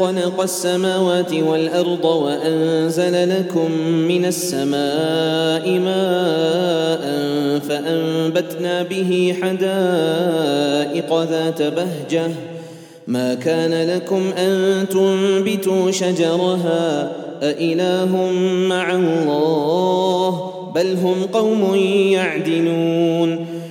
خلق السماوات والأرض وأنزل لكم من السماء ماء فأنبتنا به حدائق ذات بهجة. ما كان لكم أن تنبتوا شجرها؟ أإله مع الله؟ بل هم قوم يعدلون.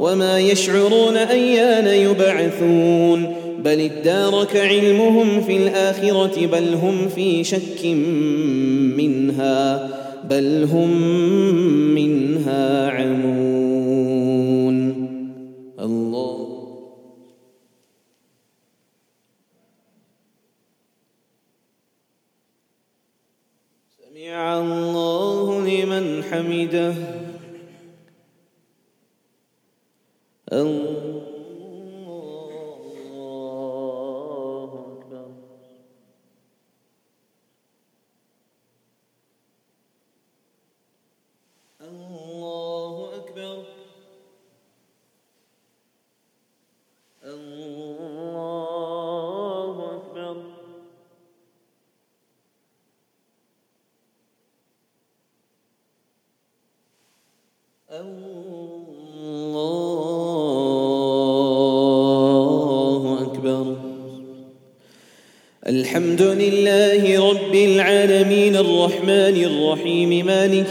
وما يشعرون أيان يبعثون بل ادارك علمهم في الآخرة بل هم في شك منها بل هم منها عمون. الله. سمع الله لمن حمده. الله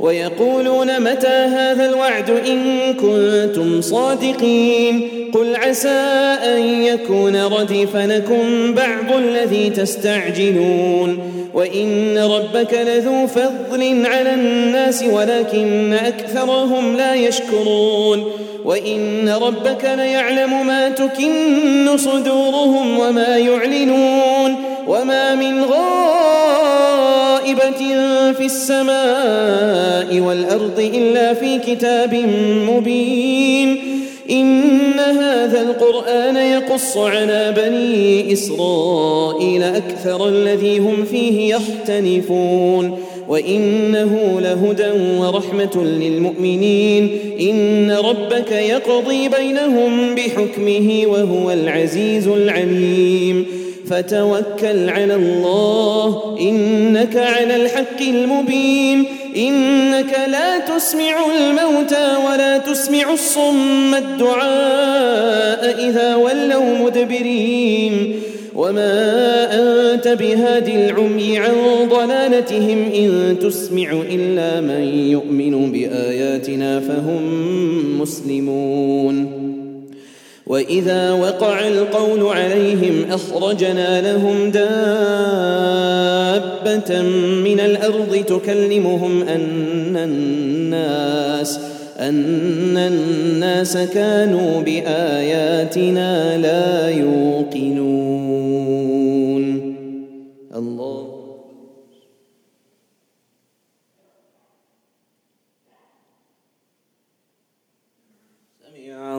ويقولون متى هذا الوعد إن كنتم صادقين قل عسى أن يكون ردف لكم بعض الذي تستعجلون وإن ربك لذو فضل على الناس ولكن أكثرهم لا يشكرون وإن ربك ليعلم ما تكن صدورهم وما يعلنون وما من غائبة في السماء والأرض إلا في كتاب مبين. إن هذا القرآن يقص على بني إسرائيل أكثر الذي هم فيه يختلفون. وإنه لهدى ورحمة للمؤمنين. إن ربك يقضي بينهم بحكمه وهو العزيز العليم. فتوكل على الله. إنك على الحق المبين. إنك لا تسمع الموتى ولا تسمع الصم الدعاء إذا ولوا مدبرين. وما أنت بهاد العمي عن ضلالتهم. إن تسمع إلا من يؤمن بآياتنا فهم مسلمون. وإذا وقع القول عليهم أخرجنا لهم دابة من الأرض تكلمهم أن الناس أن الناس كانوا بآياتنا لا يوقنون الله سمع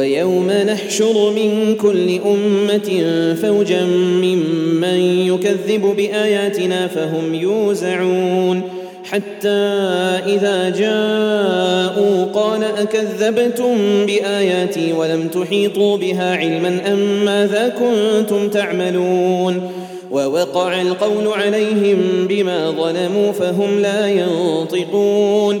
ويوم نحشر من كل أمة فوجا ممن يكذب بآياتنا فهم يوزعون. حتى إذا جاءوا قال أكذبتم بآياتي ولم تحيطوا بها علما أم ماذا كنتم تعملون؟ ووقع القول عليهم بما ظلموا فهم لا ينطقون.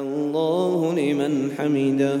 الله لمن حمده.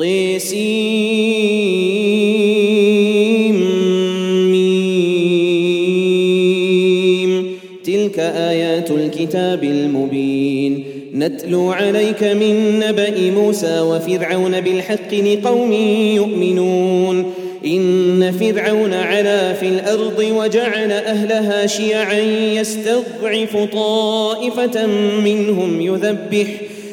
طيسيم. تلك آيات الكتاب المبين. نتلو عليك من نبأ موسى وفرعون بالحق لقوم يؤمنون. إن فرعون علا في الأرض وجعل أهلها شيعا يستضعف طائفة منهم يذبح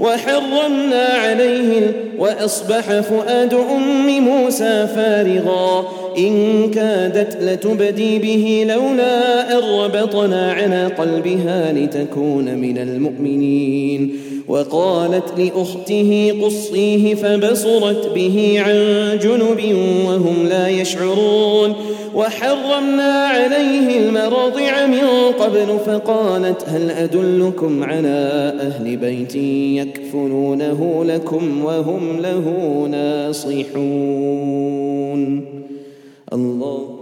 وحرمنا عليه وأصبح فؤاد أم موسى فارغا. إن كادت لتبدي به لولا أن ربطنا على قلبها لتكون من المؤمنين. وقالت لأخته قصيه فبصرت به عن جنب وهم لا يشعرون. وحرمنا عليه المراضع من قبل فقالت هل أدلكم على أهل بيت يكفلونه لكم وهم له ناصحون. الله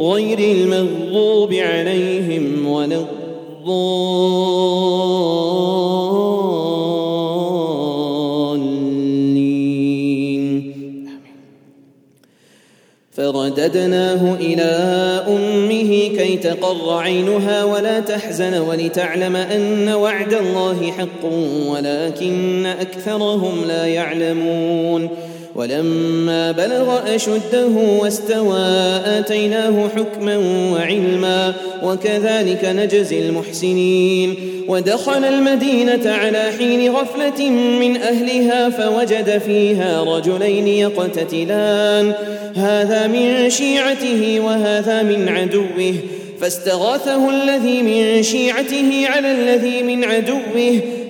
غير المغضوب عليهم ولا الضالين. فرددناه إلى أمه كي تقر عينها ولا تحزن ولتعلم أن وعد الله حق ولكن أكثرهم لا يعلمون. ولما بلغ أشده واستوى آتيناه حكما وعلما وكذلك نجزي المحسنين ودخل المدينة على حين غفلة من أهلها فوجد فيها رجلين يقتتلان هذا من شيعته وهذا من عدوه فاستغاثه الذي من شيعته على الذي من عدوه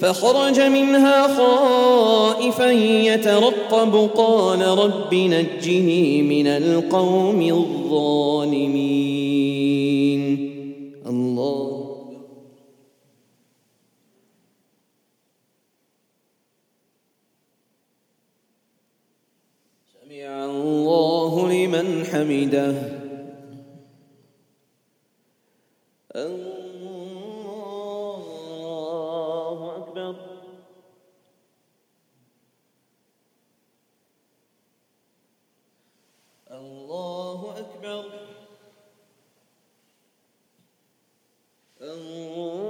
فخرج منها خائفا يترقب. قال رب نجني من القوم الظالمين. الله سمع الله لمن حمده. الله الله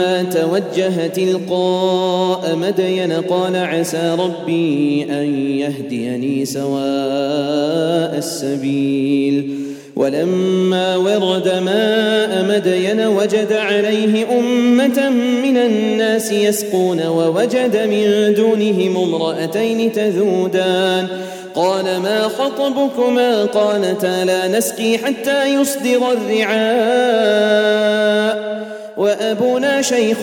تولى فتوجه تلقاء مدين قال عسى ربي أن يهديني سواء السبيل. ولما ورد ماء مدين وجد عليه أمة من الناس يسقون ووجد من دونهم امرأتين تذودان. قال ما خطبكما؟ قالتا لا نسقي حتى يصدر الرعاء. وأبونا شيخ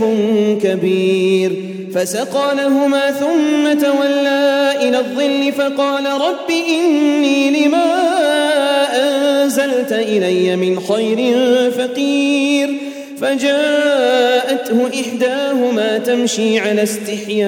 كبير فسقى لهما ثم تولى إلى الظل فقال رب إني لما أنزلت إلي من خير فقير فجاءته إحداهما تمشي على استحياء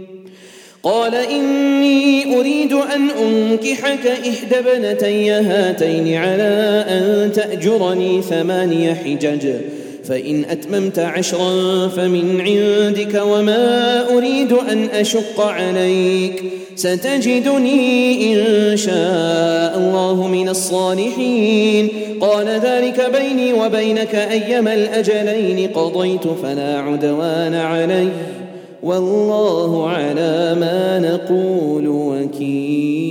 قال إني أريد أن أنكحك إحدى ابنتي هاتين على أن تأجرني ثماني حجج فإن أتممت عشرا فمن عندك وما أريد أن أشق عليك. ستجدني إن شاء الله من الصالحين. قال ذلك بيني وبينك أيما الأجلين قضيت فلا عدوان علي. والله على ما نقول وكيل.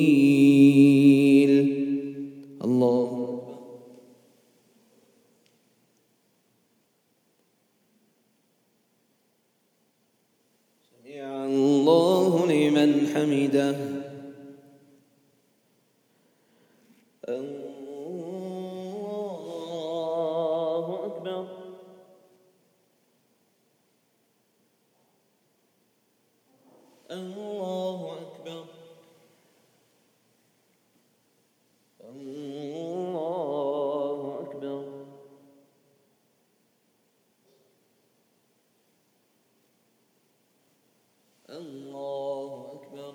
الله. سمع الله لمن حمده. الله أكبر الله أكبر الله أكبر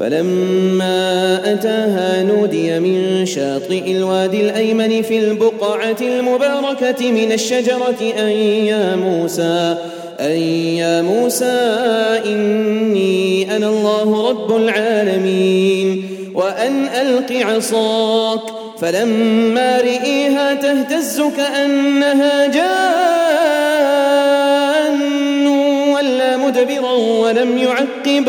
فلما أتاها نودي من شاطئ الوادي الأيمن في البقعة المباركة من الشجرة أن يا موسى أن يا موسى إني أنا الله رب العالمين وأن ألق عصاك. فلما رئيها تهتز كأنها جان ولا مدبرا ولم يعقب.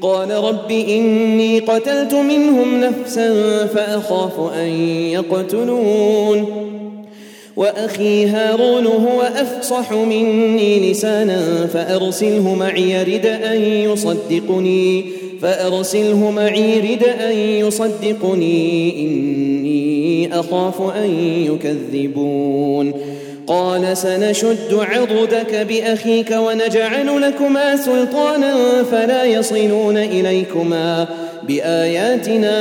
قال رب إني قتلت منهم نفسا فأخاف أن يقتلون. وأخي هارون هو أفصح مني لسانا فأرسله معي رد أن يصدقني فأرسله معي رد أن يصدقني إني أخاف أن يكذبون. قال سنشد عضدك بأخيك ونجعل لكما سلطانا فلا يصلون إليكما بآياتنا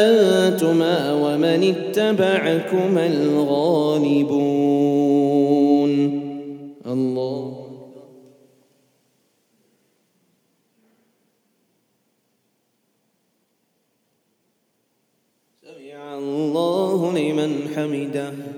أنتما ومن اتبعكما الغالبون. الله. سمع الله لمن حمده.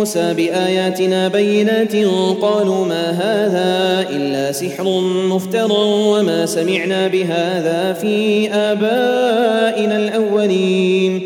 موسى بآياتنا بينات قالوا ما هذا إلا سحر مفترى وما سمعنا بهذا في آبائنا الأولين.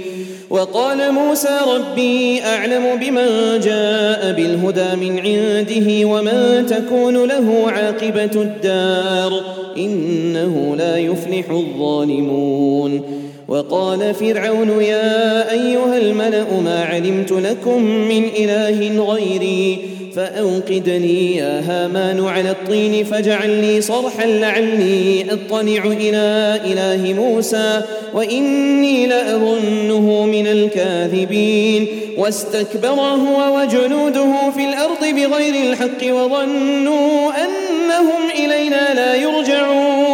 وقال موسى ربي أعلم بمن جاء بالهدى من عنده ومن تكون له عاقبة الدار إنه لا يفلح الظالمون. وقال فرعون يا أيها الملأ ما علمت لكم من إله غيري فأوقدني يا هامان على الطين فاجعل لي صرحا لعلي أطلع إلى إله موسى وإني لأظنه من الكاذبين واستكبر هو وجنوده في الأرض بغير الحق وظنوا أنهم إلينا لا يرجعون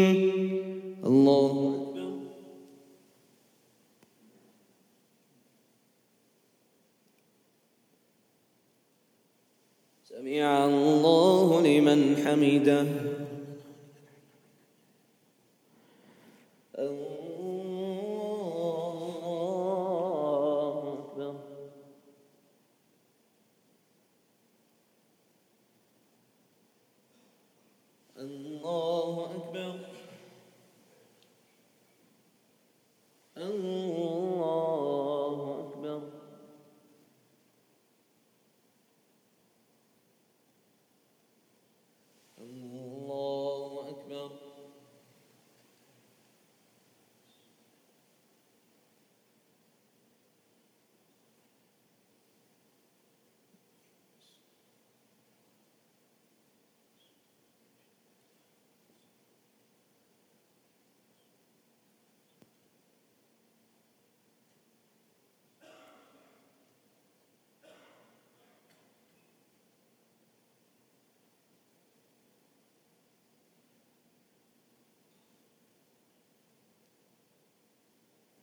الله لمن حمده. الله أكبر الله أكبر الله أكبر الله أكبر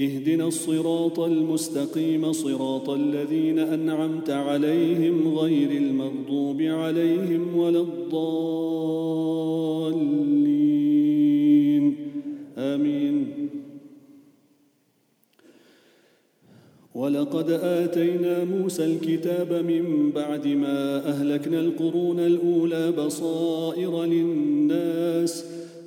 اهدنا الصراط المستقيم صراط الذين أنعمت عليهم غير المغضوب عليهم ولا الضالين. آمين. ولقد آتينا موسى الكتاب من بعد ما أهلكنا القرون الأولى بصائر للناس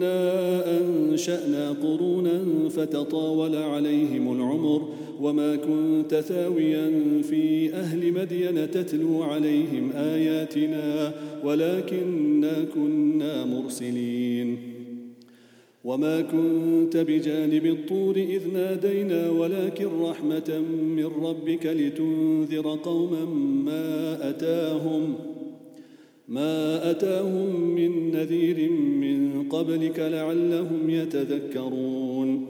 ولكنا انشانا قرونا فتطاول عليهم العمر وما كنت ثاويا في أهل مدين تتلو عليهم اياتنا ولكنا كنا مرسلين وما كنت بجانب الطور اذ نادينا ولكن رحمه من ربك لتنذر قوما ما اتاهم ما أتاهم من نذير من قبلك لعلهم يتذكرون.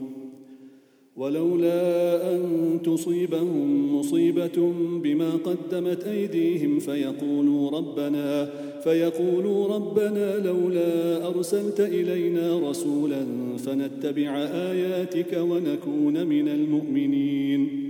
ولولا أن تصيبهم مصيبة بما قدمت أيديهم فيقولوا ربنا فيقولوا ربنا لولا أرسلت إلينا رسولا فنتبع آياتك ونكون من المؤمنين.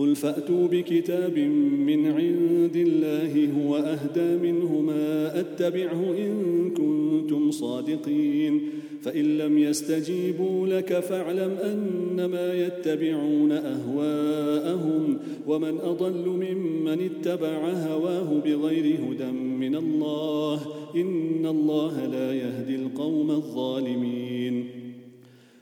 قل فأتوا بكتاب من عند الله هو أهدى منهما أتبعه إن كنتم صادقين. فإن لم يستجيبوا لك فاعلم أنما يتبعون أهواءهم ومن أضل ممن اتبع هواه بغير هدى من الله إن الله لا يهدي القوم الظالمين.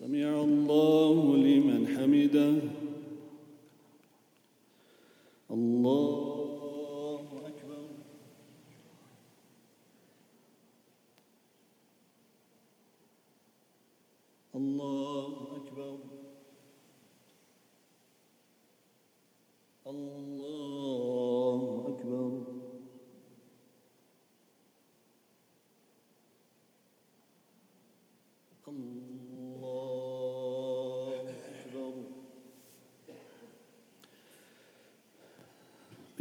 سمع الله لمن حمده الله أكبر الله أكبر الله أكبر الله أكبر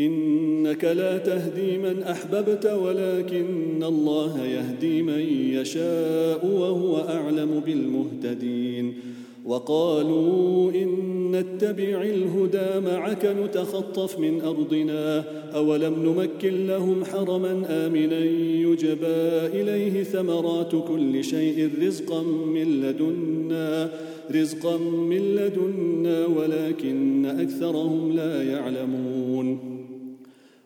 إنك لا تهدي من أحببت ولكن الله يهدي من يشاء وهو أعلم بالمهتدين. وقالوا إن نتبع الهدى معك نتخطف من أرضنا. أولم نمكن لهم حرما آمنا يجبى إليه ثمرات كل شيء رزقا من لدنا رزقا من لدنا ولكن أكثرهم لا يعلمون.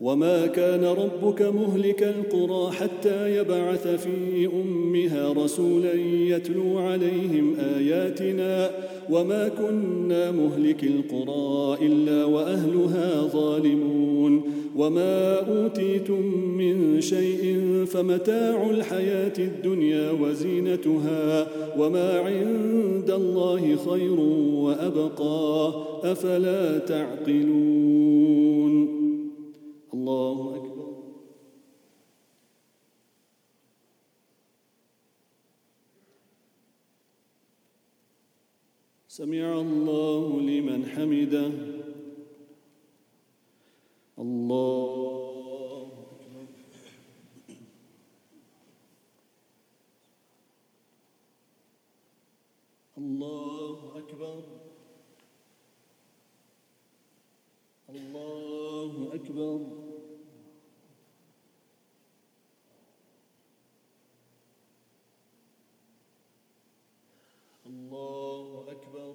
وما كان ربك مهلك القرى حتى يبعث في امها رسولا يتلو عليهم اياتنا وما كنا مهلك القرى الا واهلها ظالمون وما اوتيتم من شيء فمتاع الحياة الدنيا وزينتها وما عند الله خير وابقى افلا تعقلون الله أكبر. سمع الله لمن حمده الله أكبر الله أكبر الله أكبر الله أكبر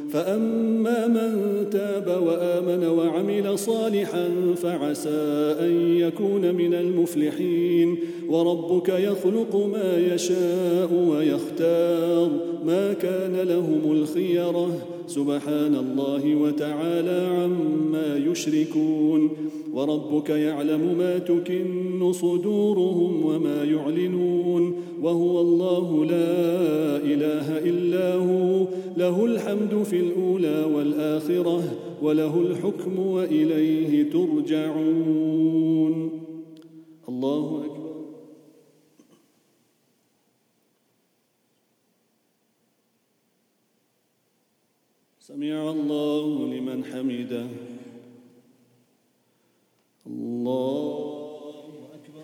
فأما من تاب وآمن وعمل صالحا فعسى أن يكون من المفلحين. وربك يخلق ما يشاء ويختار. ما كان لهم الخيرة. سبحان الله وتعالى عما يشركون. وربك يعلم ما تكن صدورهم وما يعلنون. وهو الله لا إله إلا هو. له الحمد في الأولى والآخرة وله الحكم وإليه ترجعون. الله أكبر. سمع الله لمن حمده. الله أكبر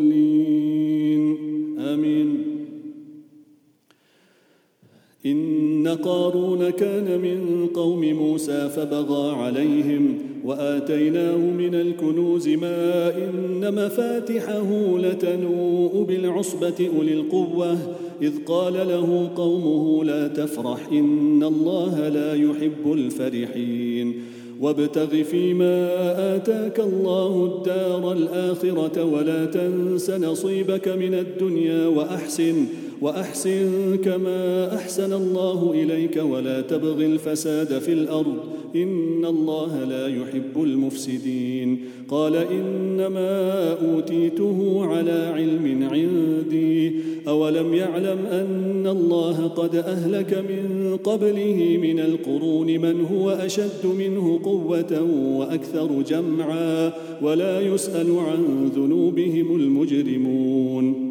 قارون كان من قوم موسى فبغى عليهم وآتيناه من الكنوز ما إن مفاتحه لتنوء بالعصبة أولي القوة إذ قال له قومه لا تفرح إن الله لا يحب الفرحين وابتغ فيما آتاك الله الدار الآخرة ولا تنس نصيبك من الدنيا وأحسن وأحسن كما أحسن الله إليك ولا تبغ الفساد في الأرض. إن الله لا يحب المفسدين. قال إنما أوتيته على علم عندي. أولم يعلم أن الله قد أهلك من قبله من القرون من هو أشد منه قوة وأكثر جمعا ولا يسأل عن ذنوبهم المجرمون.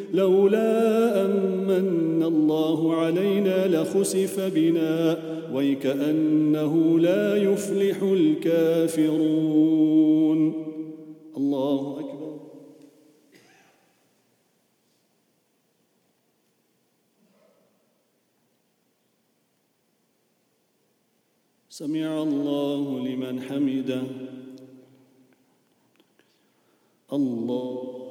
لولا امن الله علينا لخسف بنا ويكأنه لا يفلح الكافرون. الله أكبر. سمع الله لمن حمده. الله.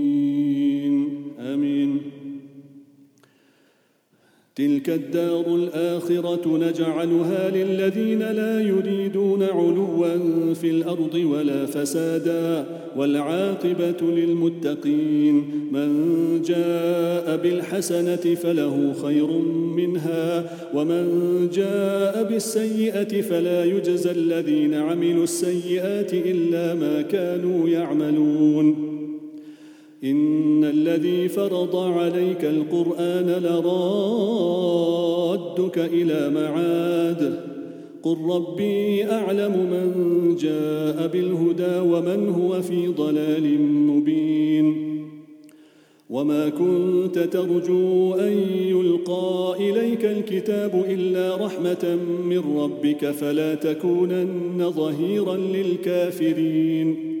تلك الدار الآخرة نجعلها للذين لا يريدون علوا في الأرض ولا فسادا والعاقبة للمتقين. من جاء بالحسنة فله خير منها ومن جاء بالسيئة فلا يجزى الذين عملوا السيئات إلا ما كانوا يعملون. إن الذي فرض عليك القرآن لرادك إلى معاد. قل ربي أعلم من جاء بالهدى ومن هو في ضلال مبين. وما كنت ترجو أن يلقى إليك الكتاب إلا رحمة من ربك فلا تكونن ظهيرا للكافرين.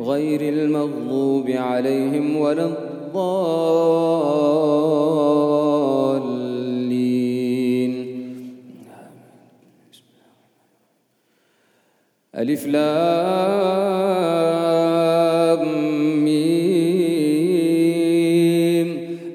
غير المغضوب عليهم ولا الضالين. ألف لام ميم.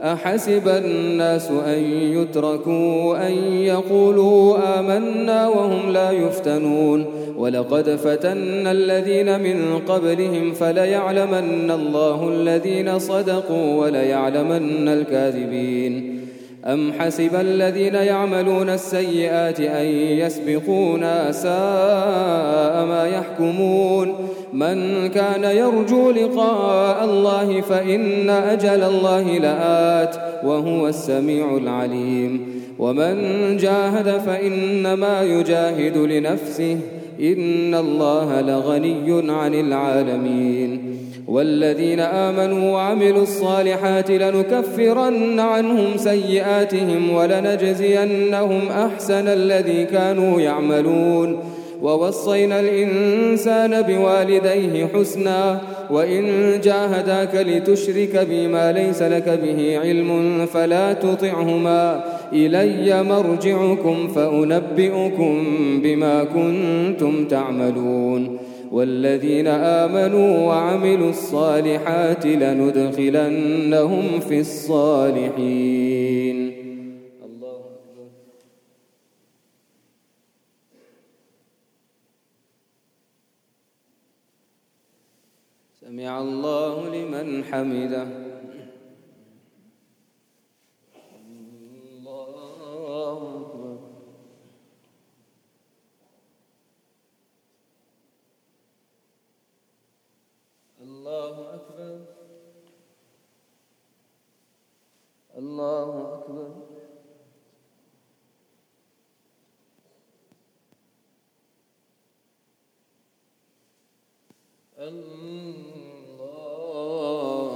أحسب الناس أن يتركوا أن يقولوا آمنا وهم لا يفتنون. ولقد فتنا الذين من قبلهم فليعلمن الله الذين صدقوا وليعلمن الكاذبين. أم حسب الذين يعملون السيئات أن يسبقونا ساء ما يحكمون؟ من كان يرجو لقاء الله فإن أجل الله لآت وهو السميع العليم. ومن جاهد فإنما يجاهد لنفسه إن الله لغني عن العالمين والذين آمنوا وعملوا الصالحات لنكفرن عنهم سيئاتهم ولنجزينهم أحسن الذي كانوا يعملون ووصينا الإنسان بوالديه حسنا وإن جاهداك لتشرك بما ليس لك به علم فلا تطعهما. إلي مرجعكم فأنبئكم بما كنتم تعملون. والذين آمنوا وعملوا الصالحات لندخلنهم في الصالحين. الله لمن حمده. الله أكبر الله أكبر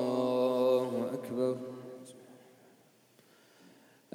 الله أكبر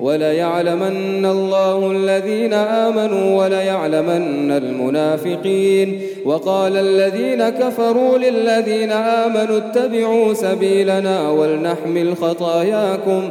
وليعلمن الله الذين آمنوا وليعلمن المنافقين. وقال الذين كفروا للذين آمنوا اتبعوا سبيلنا ولنحمل خطاياكم.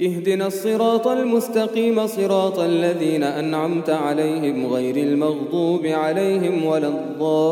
اهدنا الصراط المستقيم صراط الذين أنعمت عليهم غير المغضوب عليهم ولا الضالين.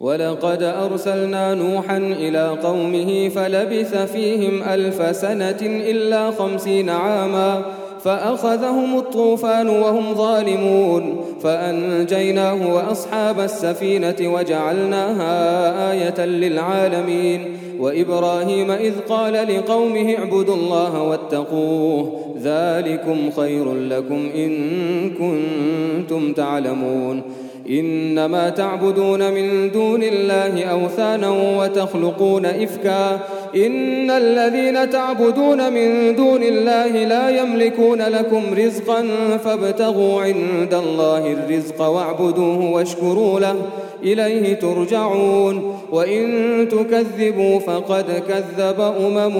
ولقد أرسلنا نوحا إلى قومه فلبث فيهم ألف سنة إلا خمسين عاماً فأخذهم الطوفان وهم ظالمون فأنجيناه وأصحاب السفينة وجعلناها آية للعالمين وإبراهيم إذ قال لقومه اعبدوا الله واتقوه ذلكم خير لكم إن كنتم تعلمون إنما تعبدون من دون الله أوثانا وتخلقون إفكا إن الذين تعبدون من دون الله لا يملكون لكم رزقا فابتغوا عند الله الرزق واعبدوه واشكروا له إليه ترجعون. وإن تكذبوا فقد كذب أمم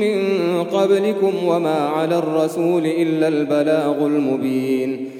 من قبلكم وما على الرسول إلا البلاغ المبين.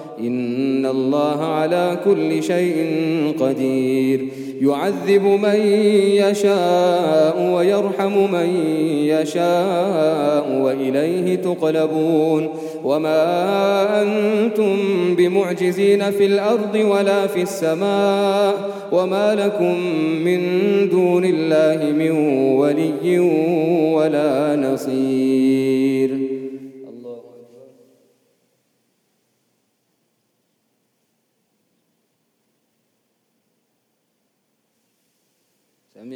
إن الله على كل شيء قدير. يعذب من يشاء ويرحم من يشاء وإليه تقلبون. وما أنتم بمعجزين في الأرض ولا في السماء. وما لكم من دون الله من ولي ولا نصير.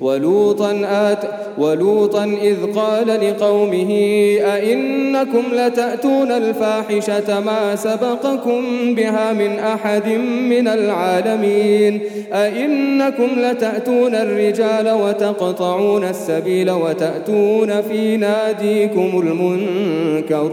ولوطا آت ولوطا إذ قال لقومه أئنكم لتأتون الفاحشة ما سبقكم بها من أحد من العالمين؟ أئنكم لتأتون الرجال وتقطعون السبيل وتأتون في ناديكم المنكر؟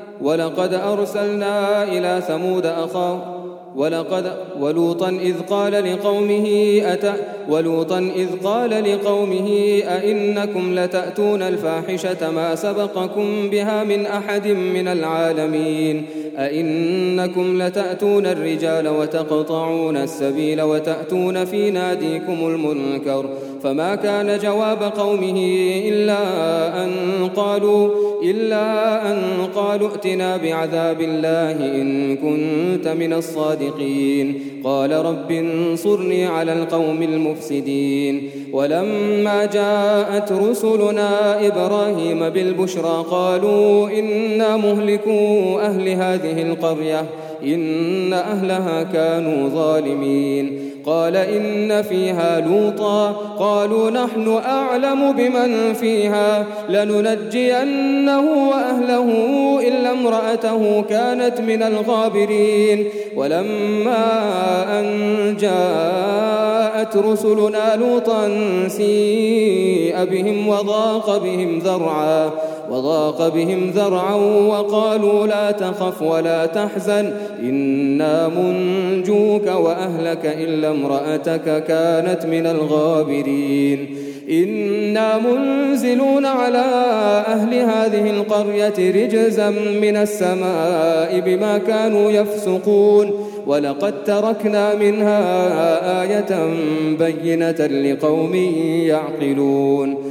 ولقد أرسلنا إلى ثمود أخاهم ولقد ولوطا إذ قال لقومه أتأ ولوطا إذ قال لقومه أئنكم لتأتون الفاحشة ما سبقكم بها من أحد من العالمين أئنكم لتأتون الرجال وتقطعون السبيل وتأتون في ناديكم المنكر فما كان جواب قومه إلا أن قالوا إلا أن قالوا ائتنا بعذاب الله إن كنت من الصادقين. قال رب انصرني على القوم المفسدين. ولما جاءت رسلنا إبراهيم بالبشرى قالوا إنا مهلكوا أهل هذه القرية إن أهلها كانوا ظالمين. قال إن فيها لوطا. قالوا نحن أعلم بمن فيها. لننجينه وأهله إلا امرأته كانت من الغابرين. ولما أن جاءت رسلنا لوطا سيء بهم وضاق بهم ذرعا. وضاق بهم ذرعا وقالوا لا تخف ولا تحزن إنا منجوك وأهلك إلا امرأتك كانت من الغابرين. إنا منزلون على أهل هذه القرية رجزا من السماء بما كانوا يفسقون. ولقد تركنا منها آية بينة لقوم يعقلون.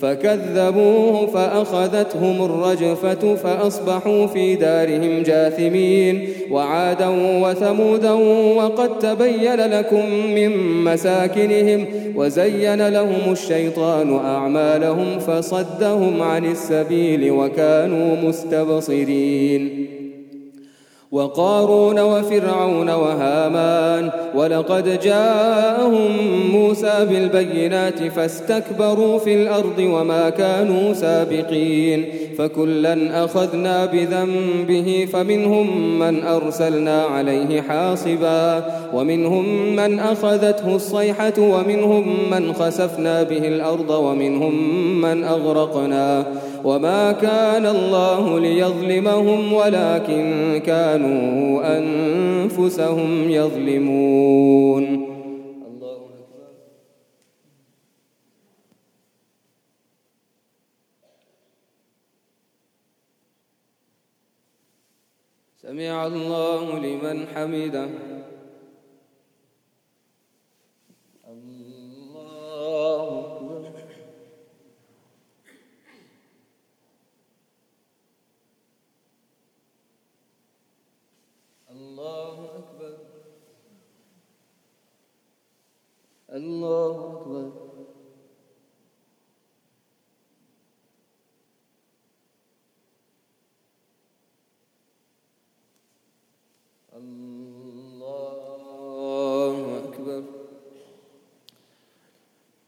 فكذبوه فأخذتهم الرجفة فأصبحوا في دارهم جاثمين وعادا وثمودا وقد تبين لكم من مساكنهم وزين لهم الشيطان أعمالهم فصدهم عن السبيل وكانوا مستبصرين وقارون وفرعون وهامان ولقد جاءهم موسى بالبينات فاستكبروا في الأرض وما كانوا سابقين فكلا أخذنا بذنبه فمنهم من أرسلنا عليه حاصبا ومنهم من أخذته الصيحة ومنهم من خسفنا به الأرض ومنهم من أغرقنا وما كان الله ليظلمهم ولكن كانوا أنفسهم يظلمون. سمع الله لمن حمده. الله أكبر الله أكبر الله أكبر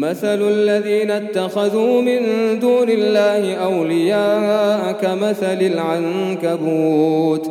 مثل الذين اتخذوا من دون الله أولياء كمثل العنكبوت.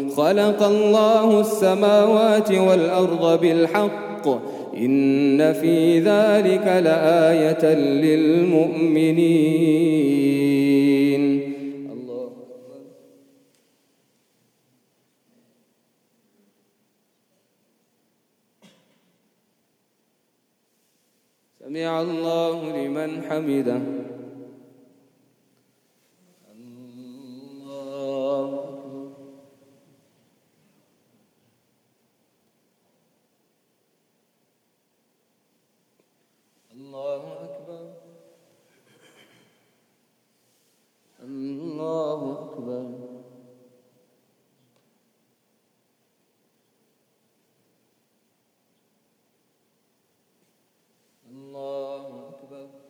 خلق الله السماوات والأرض بالحق. إن في ذلك لآية للمؤمنين. الله سمع الله لمن حمده الله أكبر الله أكبر الله أكبر. الله أكبر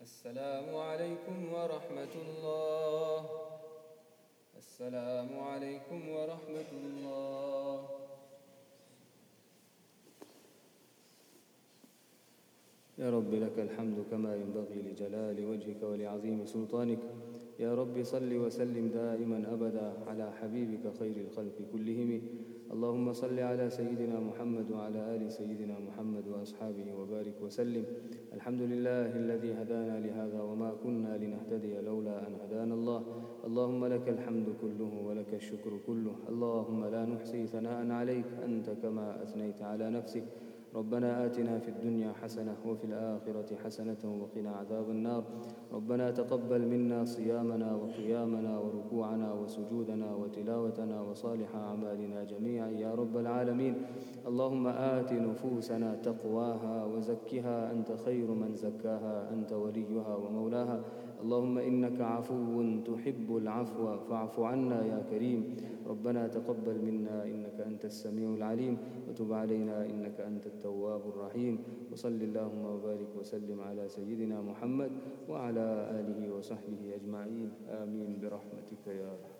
السلام عليكم ورحمة الله. السلام عليكم ورحمة الله. يا رب لك الحمد كما ينبغي لجلال وجهك ولعظيم سلطانك. يا رب صل وسلم دائما أبدا على حبيبك خير الخلق كلهم. اللهم صل على سيدنا محمد وعلى آل سيدنا محمد وأصحابه وبارك وسلم. الحمد لله الذي هدانا لهذا وما كنا لنهتدي لولا أن هدانا الله. اللهم لك الحمد كله ولك الشكر كله. اللهم لا نحصي ثناء عليك. أنت كما أثنيت على نفسك. ربنا آتنا في الدنيا حسنة وفي الآخرة حسنة وقنا عذاب النار. ربنا تقبل منا صيامنا وقيامنا وركوعنا وسجودنا وتلاوتنا وصالح أعمالنا جميعا يا رب العالمين. اللهم آت نفوسنا تقواها وزكها. أنت خير من زكاها أنت وليها ومولاها. اللهم إنك عفو تحب العفو فاعف عنا يا كريم. ربنا تقبل منا إنك أنت السميع العليم وتب علينا إنك أنت التواب الرحيم. وصل اللهم وبارك وسلم على سيدنا محمد وعلى آله وصحبه أجمعين. آمين برحمتك يا رحمن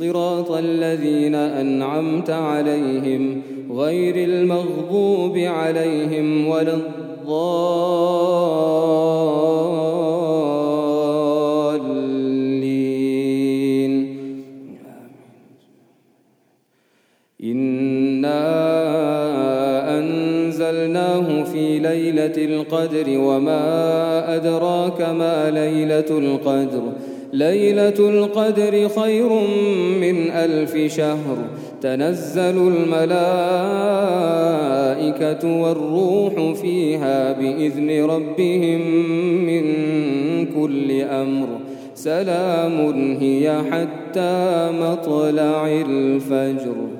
صراط الذين أنعمت عليهم غير المغضوب عليهم ولا الضالين. إنا أنزلنا أنزلناه في ليلة القدر وما أدراك ما ليلة القدر. ليلة القدر خير من ألف شهر. تنزل الملائكة والروح فيها بإذن ربهم من كل أمر. سلام هي حتى مطلع الفجر.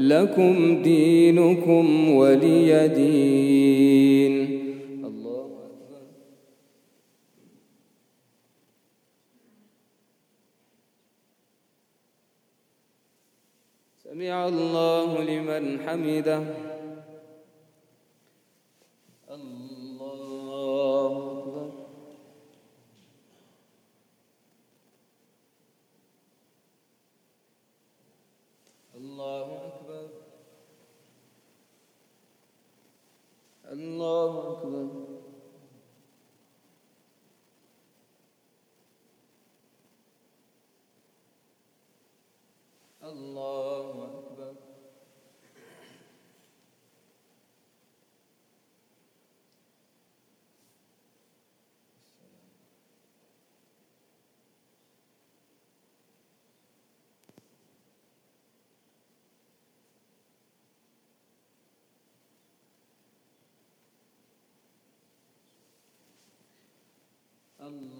لكم دينكم ولي دين. الله أكبر. سمع الله لمن حمده. الله أكبر الله أكبر الله أكبر الله أكبر الله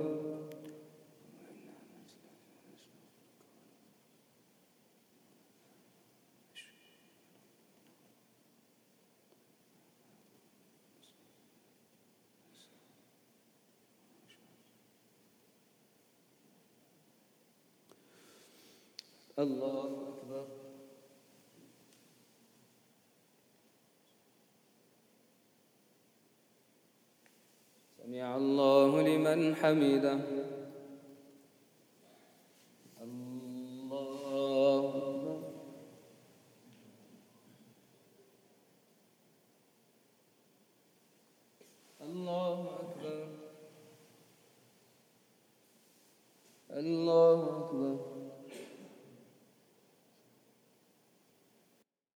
الله أكبر. سمع الله لمن حمده.